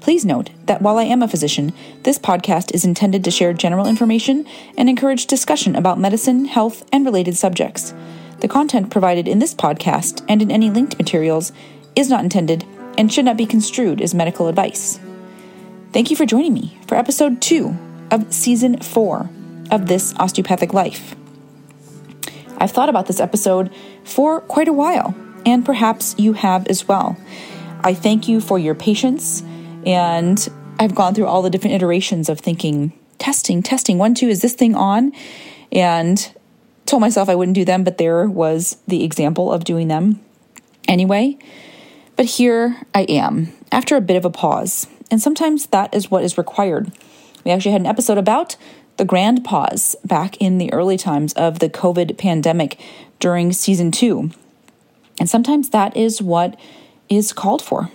Please note that while I am a physician, this podcast is intended to share general information and encourage discussion about medicine, health, and related subjects. The content provided in this podcast and in any linked materials is not intended and should not be construed as medical advice. Thank you for joining me for episode two of season four of This Osteopathic Life. I've thought about this episode for quite a while, and perhaps you have as well. I thank you for your patience and I've gone through all the different iterations of thinking, testing, testing, one, two, is this thing on? And told myself I wouldn't do them, but there was the example of doing them anyway. But here I am after a bit of a pause. And sometimes that is what is required. We actually had an episode about the grand pause back in the early times of the COVID pandemic during season two. And sometimes that is what is called for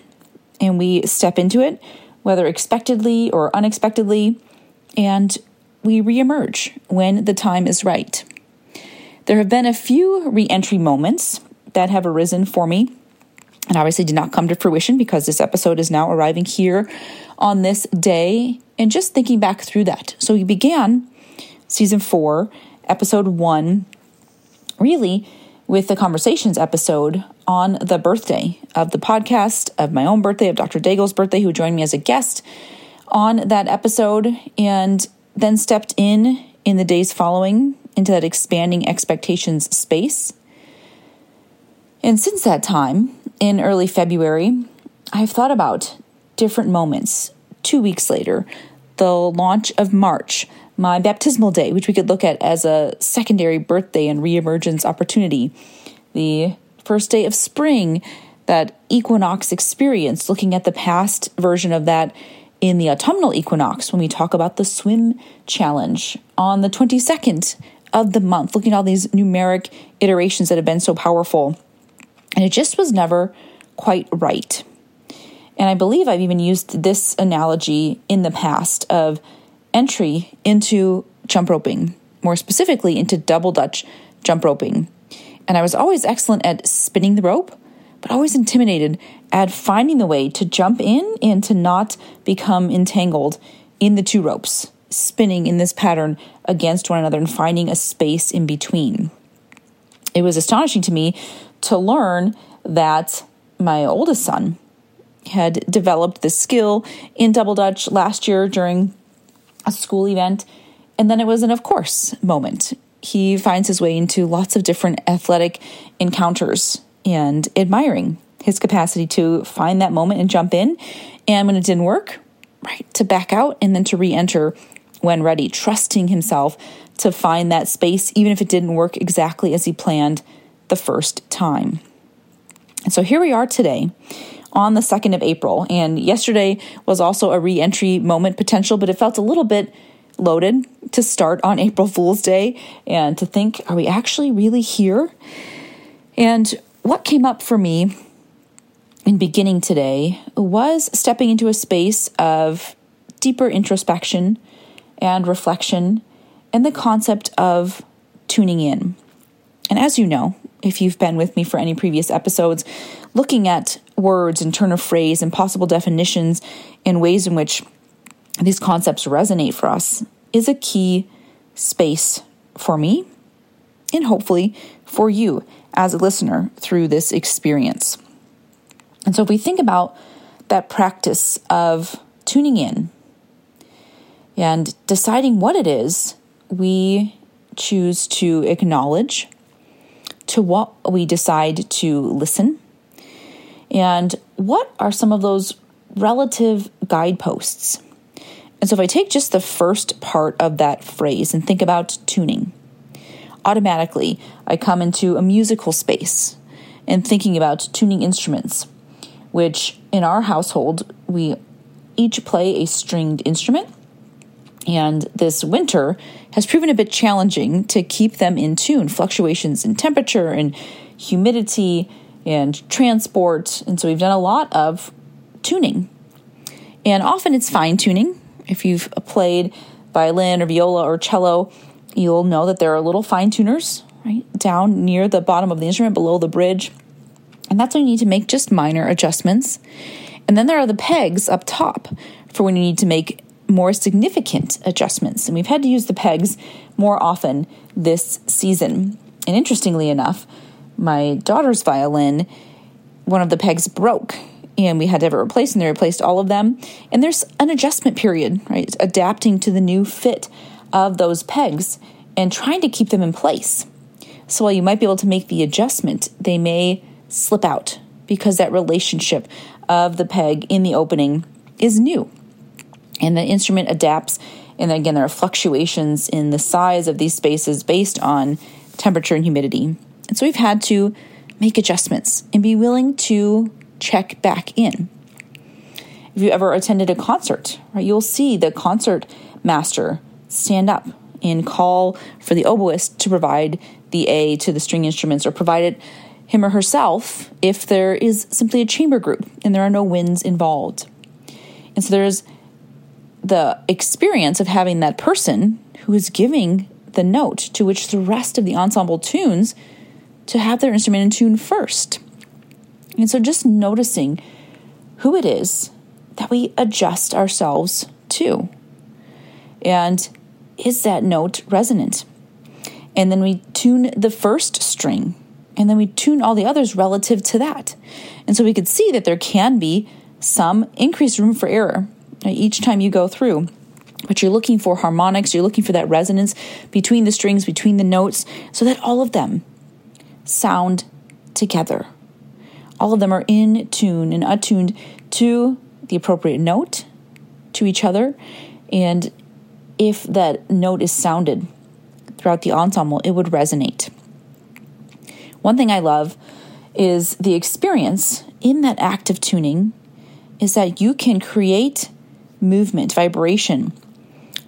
and we step into it, whether expectedly or unexpectedly, and we reemerge when the time is right. There have been a few reentry moments that have arisen for me, and obviously did not come to fruition because this episode is now arriving here on this day. And just thinking back through that. So we began season four, episode one, really with the conversations episode on the birthday of the podcast, of my own birthday, of Dr. Daigle's birthday, who joined me as a guest on that episode, and then stepped in in the days following into that expanding expectations space. And since that time, in early February, I've thought about different moments. Two weeks later, the launch of March, my baptismal day, which we could look at as a secondary birthday and reemergence opportunity, the first day of spring, that equinox experience, looking at the past version of that in the autumnal equinox when we talk about the swim challenge on the 22nd of the month, looking at all these numeric iterations that have been so powerful. And it just was never quite right. And I believe I've even used this analogy in the past of entry into jump roping, more specifically into double Dutch jump roping. And I was always excellent at spinning the rope, but always intimidated at finding the way to jump in and to not become entangled in the two ropes, spinning in this pattern against one another and finding a space in between. It was astonishing to me to learn that my oldest son had developed this skill in double dutch last year during a school event. And then it was an of course moment. He finds his way into lots of different athletic encounters and admiring his capacity to find that moment and jump in. And when it didn't work, right, to back out and then to re enter when ready, trusting himself to find that space, even if it didn't work exactly as he planned the first time. And so here we are today on the 2nd of April. And yesterday was also a re entry moment potential, but it felt a little bit loaded to start on April Fool's Day and to think, are we actually really here? And what came up for me in beginning today was stepping into a space of deeper introspection and reflection and the concept of tuning in. And as you know, if you've been with me for any previous episodes, looking at words and turn of phrase and possible definitions and ways in which these concepts resonate for us is a key space for me and hopefully for you as a listener through this experience. And so, if we think about that practice of tuning in and deciding what it is we choose to acknowledge, to what we decide to listen, and what are some of those relative guideposts? And so, if I take just the first part of that phrase and think about tuning, automatically I come into a musical space and thinking about tuning instruments, which in our household we each play a stringed instrument. And this winter has proven a bit challenging to keep them in tune. Fluctuations in temperature and humidity and transport. And so we've done a lot of tuning. And often it's fine tuning. If you've played violin or viola or cello, you'll know that there are little fine tuners right down near the bottom of the instrument below the bridge. And that's when you need to make just minor adjustments. And then there are the pegs up top for when you need to make more significant adjustments. And we've had to use the pegs more often this season. And interestingly enough, my daughter's violin, one of the pegs broke and we had to have it replaced, and they replaced all of them. And there's an adjustment period, right? Adapting to the new fit of those pegs and trying to keep them in place. So while you might be able to make the adjustment, they may slip out because that relationship of the peg in the opening is new. And the instrument adapts. And again, there are fluctuations in the size of these spaces based on temperature and humidity. And so we've had to make adjustments and be willing to check back in. If you ever attended a concert, right, you'll see the concert master stand up and call for the oboist to provide the A to the string instruments or provide it him or herself if there is simply a chamber group and there are no winds involved. And so there's the experience of having that person who is giving the note to which the rest of the ensemble tunes to have their instrument in tune first. And so just noticing who it is that we adjust ourselves to. And is that note resonant? And then we tune the first string, and then we tune all the others relative to that. And so we could see that there can be some increased room for error each time you go through. But you're looking for harmonics, you're looking for that resonance between the strings, between the notes, so that all of them sound together. All of them are in tune and attuned to the appropriate note, to each other, and if that note is sounded throughout the ensemble, it would resonate. One thing I love is the experience in that act of tuning is that you can create movement, vibration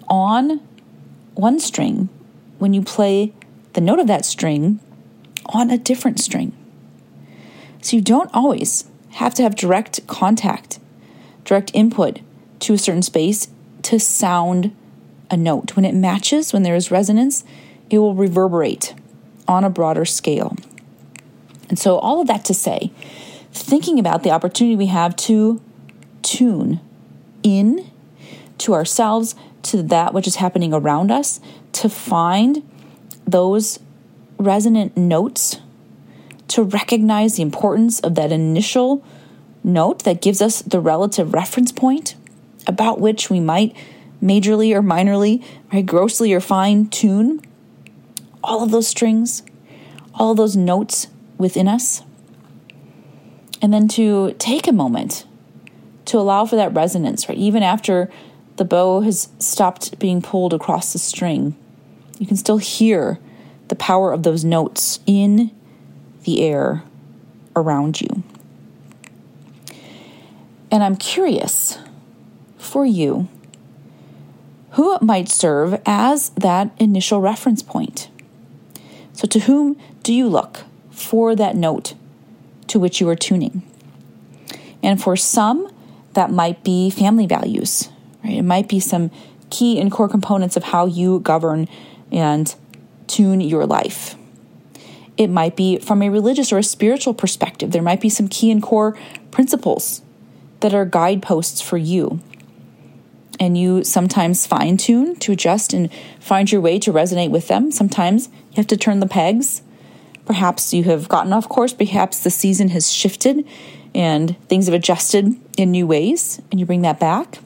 on one string when you play the note of that string on a different string. So you don't always have to have direct contact, direct input to a certain space to sound a note. When it matches, when there is resonance, it will reverberate on a broader scale. And so, all of that to say, thinking about the opportunity we have to tune in to ourselves, to that which is happening around us, to find those resonant notes, to recognize the importance of that initial note that gives us the relative reference point about which we might majorly or minorly, right, grossly or fine tune all of those strings, all of those notes within us. And then to take a moment to allow for that resonance, right? Even after the bow has stopped being pulled across the string, you can still hear the power of those notes in the air around you. And I'm curious for you who might serve as that initial reference point. So, to whom do you look for that note to which you are tuning? And for some, that might be family values, right? It might be some key and core components of how you govern and tune your life. It might be from a religious or a spiritual perspective. There might be some key and core principles that are guideposts for you. And you sometimes fine tune to adjust and find your way to resonate with them. Sometimes you have to turn the pegs. Perhaps you have gotten off course. Perhaps the season has shifted and things have adjusted in new ways, and you bring that back.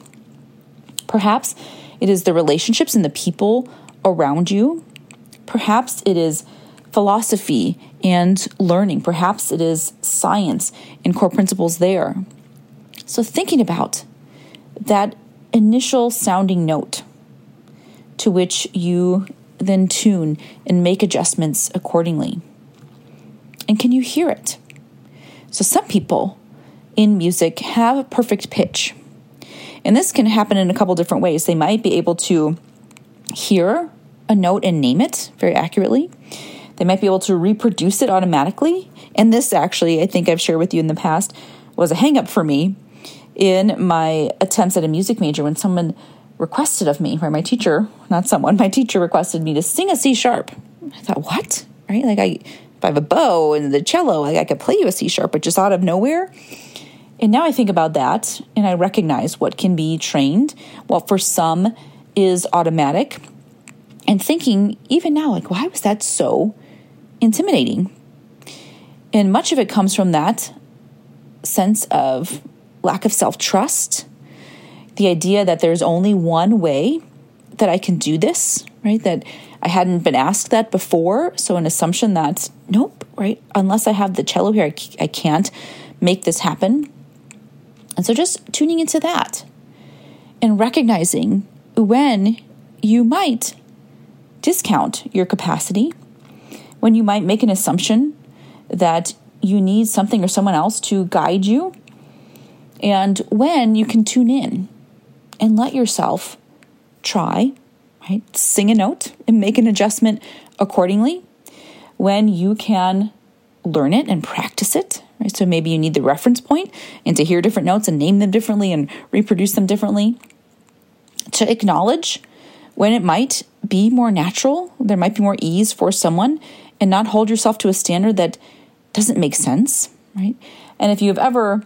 Perhaps it is the relationships and the people around you. Perhaps it is philosophy and learning. Perhaps it is science and core principles there. So, thinking about that initial sounding note to which you then tune and make adjustments accordingly. And can you hear it? So, some people in music have perfect pitch. And this can happen in a couple different ways. They might be able to hear a note and name it very accurately. They might be able to reproduce it automatically. And this actually, I think I've shared with you in the past, was a hangup for me in my attempts at a music major when someone requested of me, or my teacher, not someone, my teacher requested me to sing a C sharp. I thought, what? Right? Like I if I have a bow and the cello, like I could play you a C sharp, but just out of nowhere. And now I think about that and I recognize what can be trained, what for some is automatic. And thinking, even now, like, why was that so intimidating? And much of it comes from that sense of lack of self trust, the idea that there's only one way that I can do this, right? That I hadn't been asked that before. So, an assumption that, nope, right? Unless I have the cello here, I, can't make this happen. And so, just tuning into that and recognizing when you might discount your capacity, when you might make an assumption that you need something or someone else to guide you, and when you can tune in and let yourself try right? Sing a note and make an adjustment accordingly when you can learn it and practice it. Right? So maybe you need the reference point and to hear different notes and name them differently and reproduce them differently. To acknowledge when it might be more natural, there might be more ease for someone, and not hold yourself to a standard that doesn't make sense, right? And if you've ever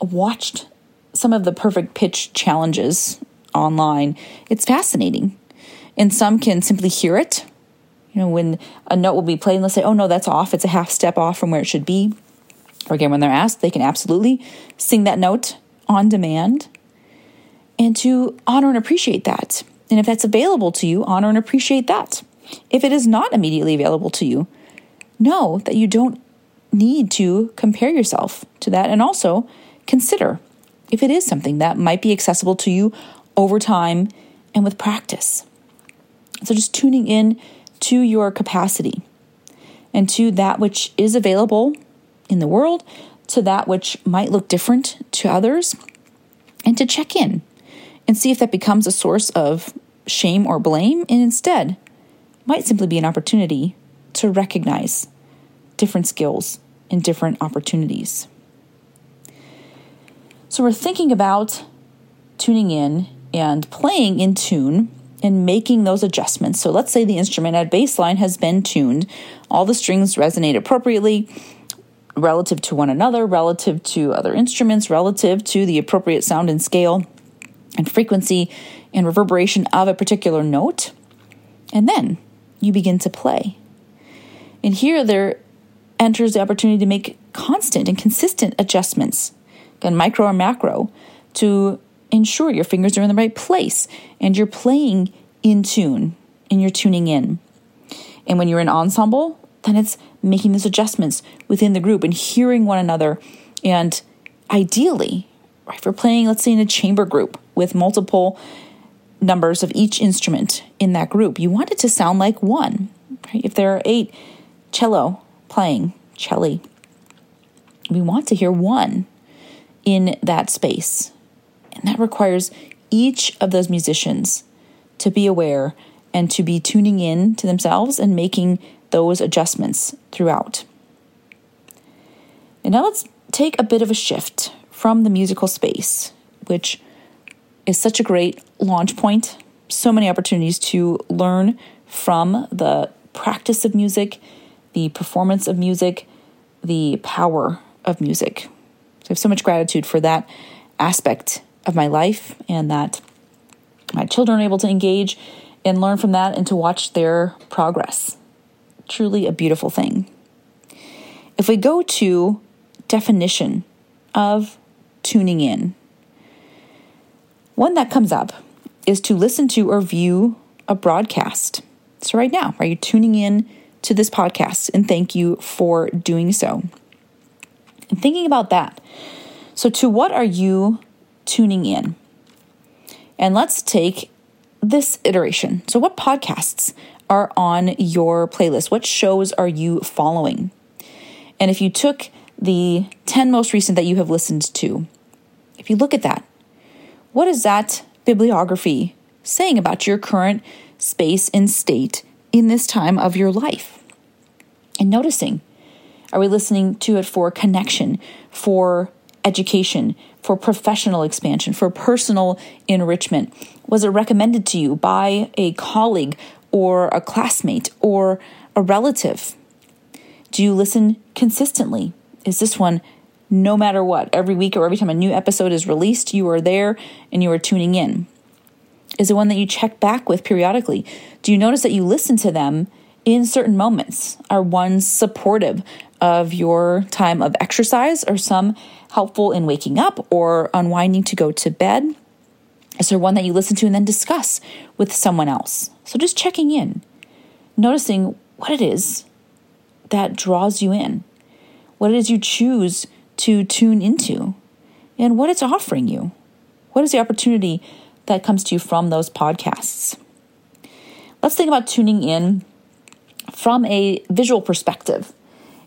watched some of the perfect pitch challenges online, it's fascinating and some can simply hear it. You know, when a note will be played and they'll say, oh no, that's off. It's a half step off from where it should be. Or again, when they're asked, they can absolutely sing that note on demand. And to honor and appreciate that. And if that's available to you, honor and appreciate that. If it is not immediately available to you, know that you don't need to compare yourself to that. And also consider if it is something that might be accessible to you over time and with practice. So just tuning in to your capacity and to that which is available in the world, to that which might look different to others, and to check in and see if that becomes a source of shame or blame, and instead might simply be an opportunity to recognize different skills and different opportunities. So we're thinking about tuning in and playing in tune and making those adjustments. So let's say the instrument at baseline has been tuned, all the strings resonate appropriately relative to one another, relative to other instruments, relative to the appropriate sound and scale and frequency and reverberation of a particular note. And then you begin to play. And here there enters the opportunity to make constant and consistent adjustments, again, micro or macro, to ensure your fingers are in the right place and you're playing in tune and you're tuning in. And when you're in ensemble, then it's making those adjustments within the group and hearing one another. And ideally, if we're playing, let's say, in a chamber group with multiple numbers of each instrument in that group, you want it to sound like one. Right? If there are eight cello playing, celli, we want to hear one in that space. And that requires each of those musicians to be aware and to be tuning in to themselves and making those adjustments throughout. And now let's take a bit of a shift from the musical space, which is such a great launch point. So many opportunities to learn from the practice of music, the performance of music, the power of music. So I have so much gratitude for that aspect of my life and that my children are able to engage and learn from that and to watch their progress. Truly a beautiful thing. If we go to definition of tuning in, one that comes up is to listen to or view a broadcast. So, right now, are you tuning in to this podcast? And thank you for doing so. And thinking about that. So, to what are you tuning in. And let's take this iteration. So, what podcasts are on your playlist? What shows are you following? And if you took the 10 most recent that you have listened to, if you look at that, what is that bibliography saying about your current space and state in this time of your life? And noticing, are we listening to it for connection, for education, for professional expansion, for personal enrichment? Was it recommended to you by a colleague or a classmate or a relative? Do you listen consistently? Is this one no matter what? Every week or every time a new episode is released, you are there and you are tuning in. Is it one that you check back with periodically? Do you notice that you listen to them in certain moments? Are ones supportive of your time of exercise? or some helpful in waking up or unwinding to go to bed? Is there one that you listen to and then discuss with someone else? So just checking in, noticing what it is that draws you in, what it is you choose to tune into, and what it's offering you. What is the opportunity that comes to you from those podcasts? Let's think about tuning in from a visual perspective.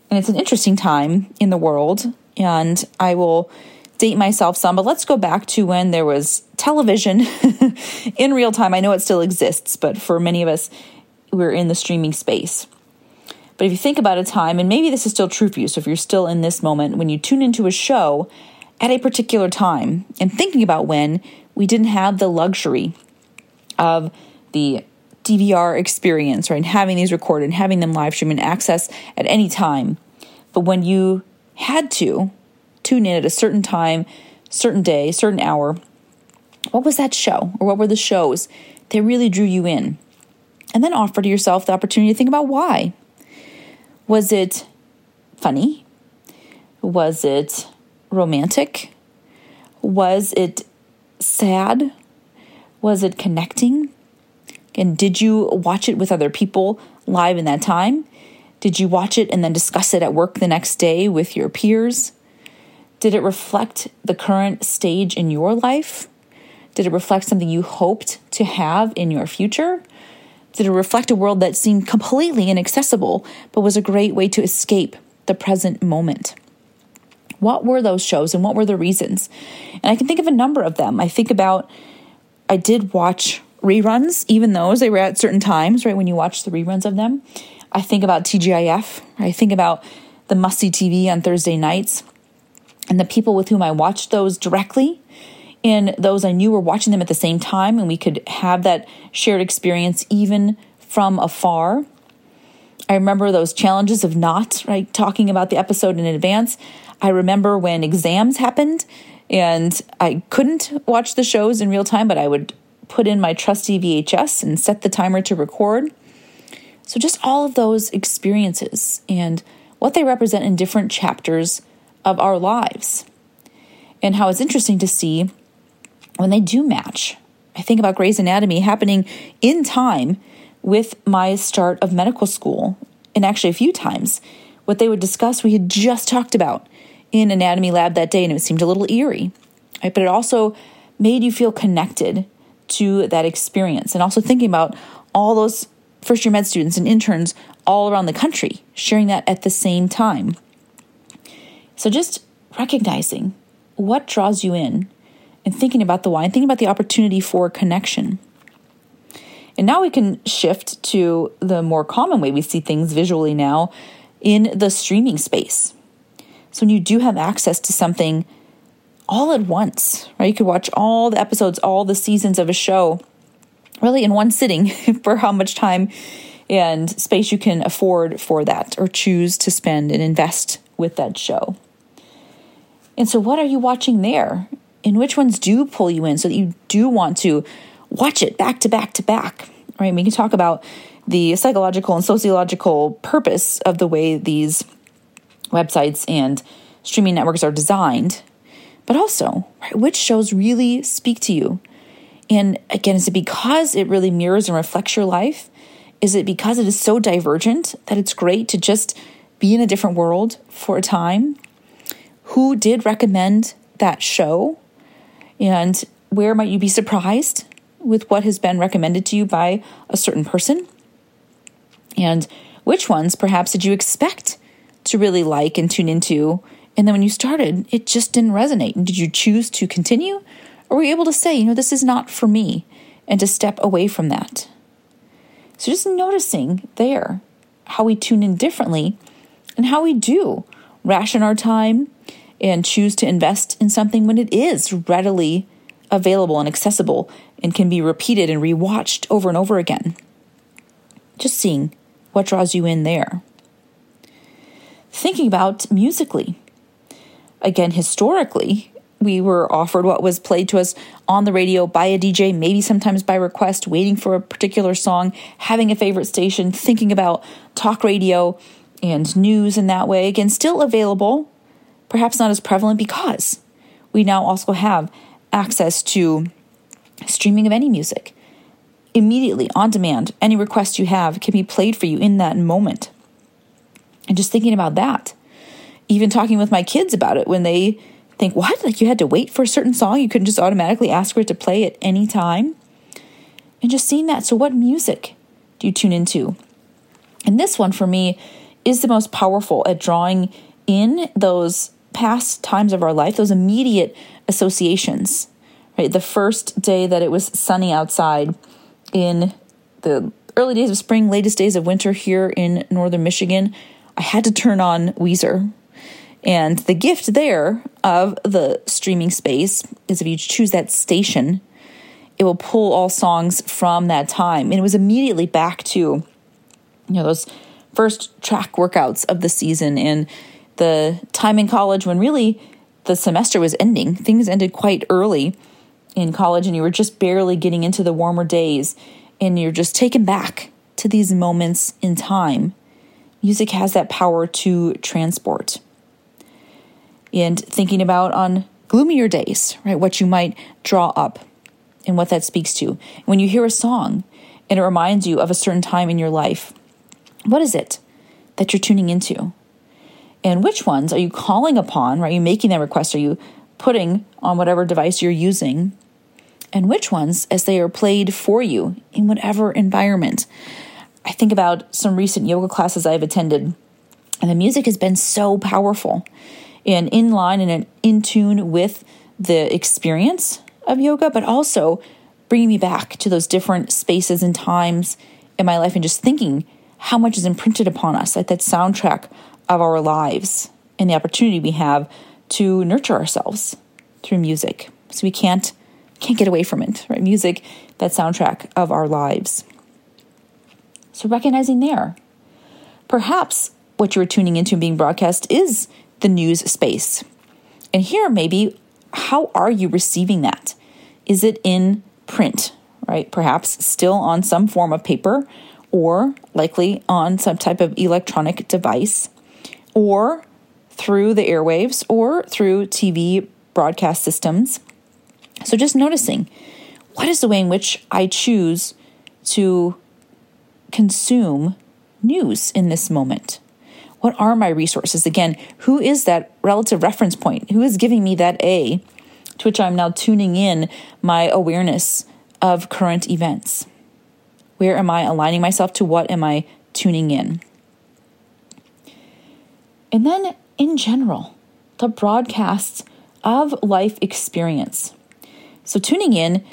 And it's an interesting time in the world, and I will date myself some, but let's go back to when there was television in real time. I know it still exists, but for many of us, we're in the streaming space. But if you think about a time, and maybe this is still true for you, so if you're still in this moment, when you tune into a show at a particular time, and thinking about when we didn't have the luxury of the DVR experience, right? And having these recorded and having them live stream and access at any time. But when you had to tune in at a certain time, certain day, certain hour, what was that show or what were the shows that really drew you in? And then offer to yourself the opportunity to think about why. Was it funny? Was it romantic? Was it sad? Was it connecting? And did you watch it with other people live in that time? Did you watch it and then discuss it at work the next day with your peers? Did it reflect the current stage in your life? Did it reflect something you hoped to have in your future? It reflect a world that seemed completely inaccessible, but was a great way to escape the present moment? What were those shows and what were the reasons? And I can think of a number of them. I think about, I did watch reruns, even those they were at certain times, right? When you watch the reruns of them. I think about TGIF. I think about the Must See TV on Thursday nights and the people with whom I watched those directly and those I knew were watching them at the same time, and we could have that shared experience even from afar. I remember those challenges of not right talking about the episode in advance. I remember when exams happened and I couldn't watch the shows in real time, but I would put in my trusty VHS and set the timer to record. So, just all of those experiences and what they represent in different chapters of our lives. And how it's interesting to see when they do match. I think about Grey's Anatomy happening in time with my start of medical school, and actually a few times. What they would discuss, we had just talked about in anatomy lab that day, and it seemed a little eerie. Right? But it also made you feel connected to that experience, and also thinking about all those first year med students and interns all around the country sharing that at the same time. So just recognizing what draws you in and thinking about the why and thinking about the opportunity for connection. And now we can shift to the more common way we see things visually now in the streaming space. So when you do have access to something all at once, right? You could watch all the episodes, all the seasons of a show really in one sitting for how much time and space you can afford for that or choose to spend and invest with that show. And so, what are you watching there? And which ones do pull you in so that you do want to watch it back to back to back, right? We can talk about the psychological and sociological purpose of the way these websites and streaming networks are designed, but also, right, which shows really speak to you? And again, is it because it really mirrors and reflects your life? Is it because it is so divergent that it's great to just be in a different world for a time? Who did recommend that show? And where might you be surprised with what has been recommended to you by a certain person? And which ones perhaps did you expect to really like and tune into? And then when you started, it just didn't resonate. And did you choose to continue Or were we able to say, you know, this is not for me, and to step away from that? So just noticing there how we tune in differently and how we do ration our time and choose to invest in something when it is readily available and accessible and can be repeated and rewatched over and over again. Just seeing what draws you in there. Thinking about musically. Again, historically, we were offered what was played to us on the radio by a DJ, maybe sometimes by request, waiting for a particular song, having a favorite station, thinking about talk radio and news in that way. Again, still available, perhaps not as prevalent because we now also have access to streaming of any music immediately on demand. Any request you have can be played for you in that moment. And just thinking about that, even talking with my kids about it when they think, what? Like you had to wait for a certain song? You couldn't just automatically ask for it to play at any time? And just seeing that. So, what music do you tune into? And this one for me is the most powerful at drawing in those past times of our life, those immediate associations. Right? The first day that it was sunny outside in the early days of spring, latest days of winter here in northern Michigan, I had to turn on Weezer. And the gift there of the streaming space is if you choose that station, it will pull all songs from that time. And it was immediately back to, you know, those first track workouts of the season and the time in college when really the semester was ending. Things ended quite early in college and you were just barely getting into the warmer days and you're just taken back to these moments in time. Music has that power to transport. And thinking about on gloomier days, right, what you might draw up and what that speaks to. When you hear a song and it reminds you of a certain time in your life, what is it that you're tuning into? And which ones are you calling upon? Right? Are you making that request? Are you putting on whatever device you're using? And which ones as they are played for you in whatever environment? I think about some recent yoga classes I've attended, and the music has been so powerful and in line and in tune with the experience of yoga, but also bringing me back to those different spaces and times in my life and just thinking how much is imprinted upon us, like that soundtrack of our lives and the opportunity we have to nurture ourselves through music. So we can't can't get away from it, right? Music, that soundtrack of our lives. So recognizing there, perhaps what you're tuning into and being broadcast is the news space. And here, maybe, how are you receiving that? Is it in print, right? Perhaps still on some form of paper or likely on some type of electronic device or through the airwaves or through TV broadcast systems. So just noticing what is the way in which I choose to consume news in this moment? What are my resources? Again, who is that relative reference point? Who is giving me that A to which I'm now tuning in my awareness of current events? Where am I aligning myself to? What am I tuning in? And then, in general, the broadcasts of life experience. So, tuning in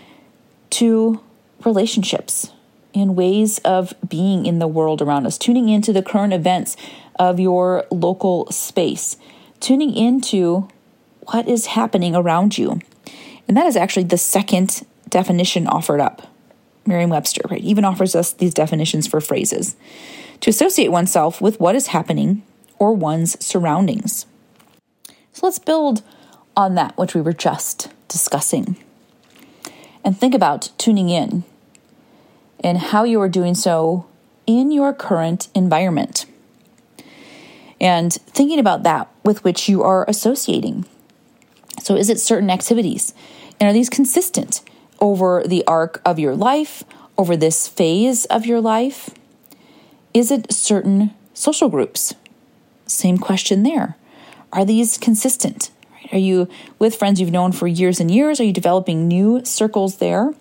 to relationships and ways of being in the world around us, tuning into the current events of your local space, tuning into what is happening around you. And that is actually the second definition offered up. Merriam Webster, right, even offers us these definitions for phrases to associate oneself with what is happening or one's surroundings. So let's build on that which we were just discussing and think about tuning in and how you are doing so in your current environment. And thinking about that with which you are associating. So, is it certain activities? And are these consistent over the arc of your life, over this phase of your life? Is it certain social groups same question there. Are these consistent? Are you with friends you've known for years and years? Are you developing new circles there?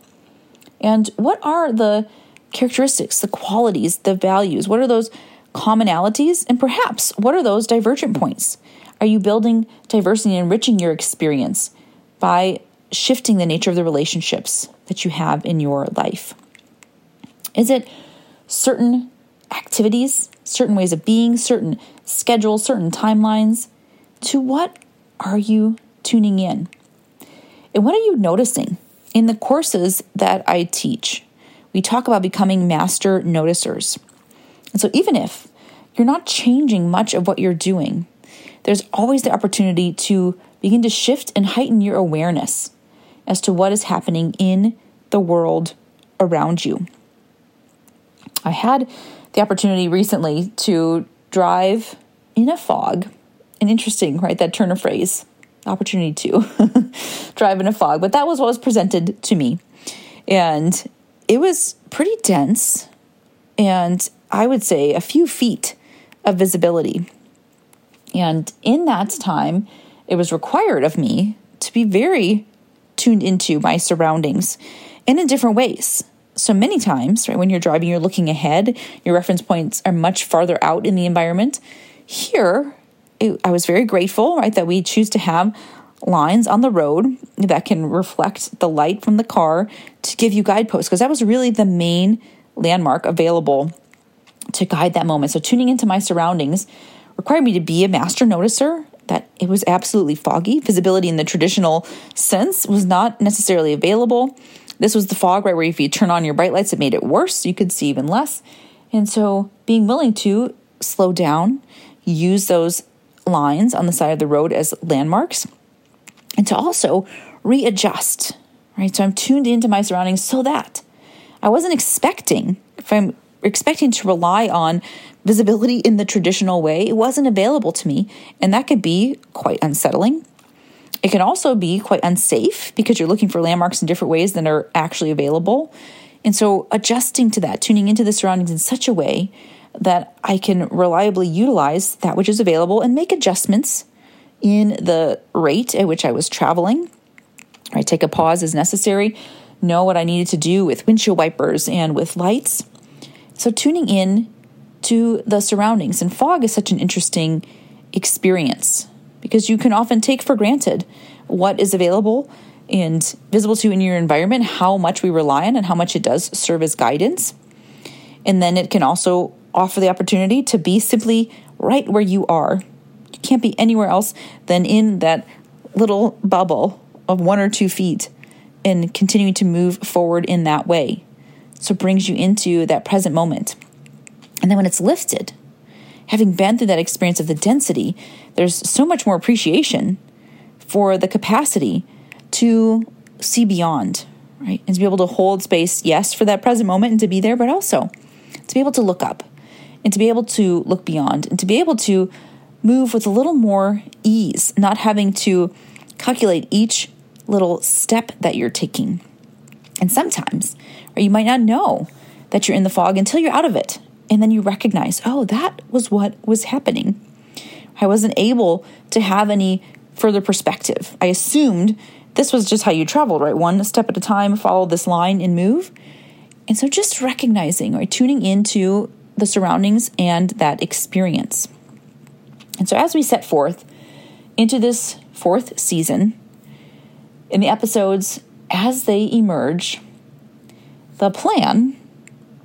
And what are the characteristics, the qualities, the values? What are those commonalities? And perhaps what are those divergent points? Are you building diversity and enriching your experience by shifting the nature of the relationships that you have in your life? Is it certain activities, certain ways of being, certain schedules, certain timelines? To what are you tuning in? And what are you noticing? In the courses that I teach, we talk about becoming master noticers. And so, even if you're not changing much of what you're doing, there's always the opportunity to begin to shift and heighten your awareness as to what is happening in the world around you. I had the opportunity recently to drive in a fog. An interesting, right? That turn of phrase, opportunity to drive in a fog. But that was what was presented to me. And it was pretty dense. And I would say a few feet of visibility. And in that time, it was required of me to be very tuned into my surroundings and in different ways. So many times, right, when you're driving, you're looking ahead, your reference points are much farther out in the environment. Here, it, I was very grateful, right, that we choose to have lines on the road that can reflect the light from the car to give you guideposts, because that was really the main landmark available to guide that moment. So tuning into my surroundings required me to be a master noticer that it was absolutely foggy. Visibility in the traditional sense was not necessarily available. This was the fog, right, where if you turn on your bright lights, it made it worse. You could see even less. And so being willing to slow down, use those lines on the side of the road as landmarks, and to also readjust, right? So I'm tuned into my surroundings so that I wasn't expecting, if I'm expecting to rely on visibility in the traditional way, it wasn't available to me. And that could be quite unsettling. It can also be quite unsafe because you're looking for landmarks in different ways than are actually available. And so, adjusting to that, tuning into the surroundings in such a way that I can reliably utilize that which is available and make adjustments in the rate at which I was traveling. I take a pause as necessary, know what I needed to do with windshield wipers and with lights. So, tuning in to the surroundings. And fog is such an interesting experience because you can often take for granted what is available and visible to you in your environment, how much we rely on, and how much it does serve as guidance. And then it can also offer the opportunity to be simply right where you are. You can't be anywhere else than in that little bubble of one or two feet and continuing to move forward in that way. So it brings you into that present moment. And then when it's lifted, having been through that experience of the density, there's so much more appreciation for the capacity to see beyond, right? And to be able to hold space, yes, for that present moment and to be there, but also to be able to look up and to be able to look beyond and to be able to move with a little more ease, not having to calculate each little step that you're taking. And sometimes, or you might not know that you're in the fog until you're out of it. And then you recognize, oh, that was what was happening. I wasn't able to have any further perspective. I assumed this was just how you traveled, right? One step at a time, follow this line and move. And so just recognizing or right, tuning into the surroundings and that experience. And so as we set forth into this fourth season, in the episodes as they emerge, the plan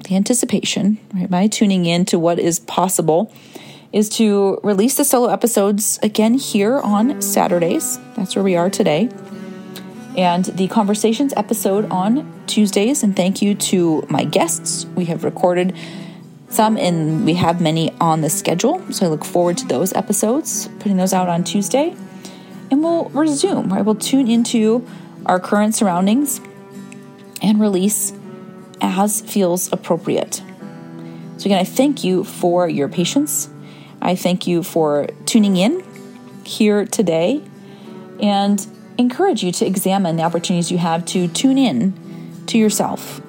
the anticipation, right, by tuning in to what is possible, is to release the solo episodes again here on Saturdays. That's where we are today. And the conversations episode on Tuesdays. And thank you to my guests. We have recorded some and we have many on the schedule. So I look forward to those episodes, putting those out on Tuesday. And we'll resume, right? We'll tune into our current surroundings and release as feels appropriate. So, again, I thank you for your patience. I thank you for tuning in here today and encourage you to examine the opportunities you have to tune in to yourself,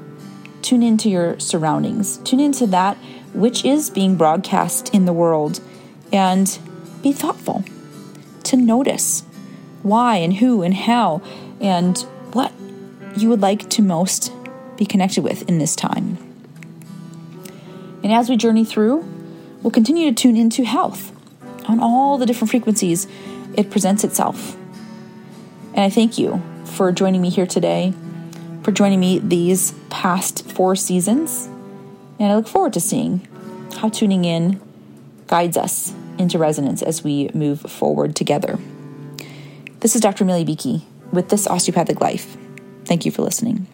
tune into your surroundings, tune into that which is being broadcast in the world, and be thoughtful to notice why and who and how and what you would like to most be connected with in this time. And as we journey through, we'll continue to tune into health on all the different frequencies it presents itself. And I thank you for joining me here today, for joining me these past four seasons. And I look forward to seeing how tuning in guides us into resonance as we move forward together. This is Dr. Amelia Beakey with This Osteopathic Life. Thank you for listening.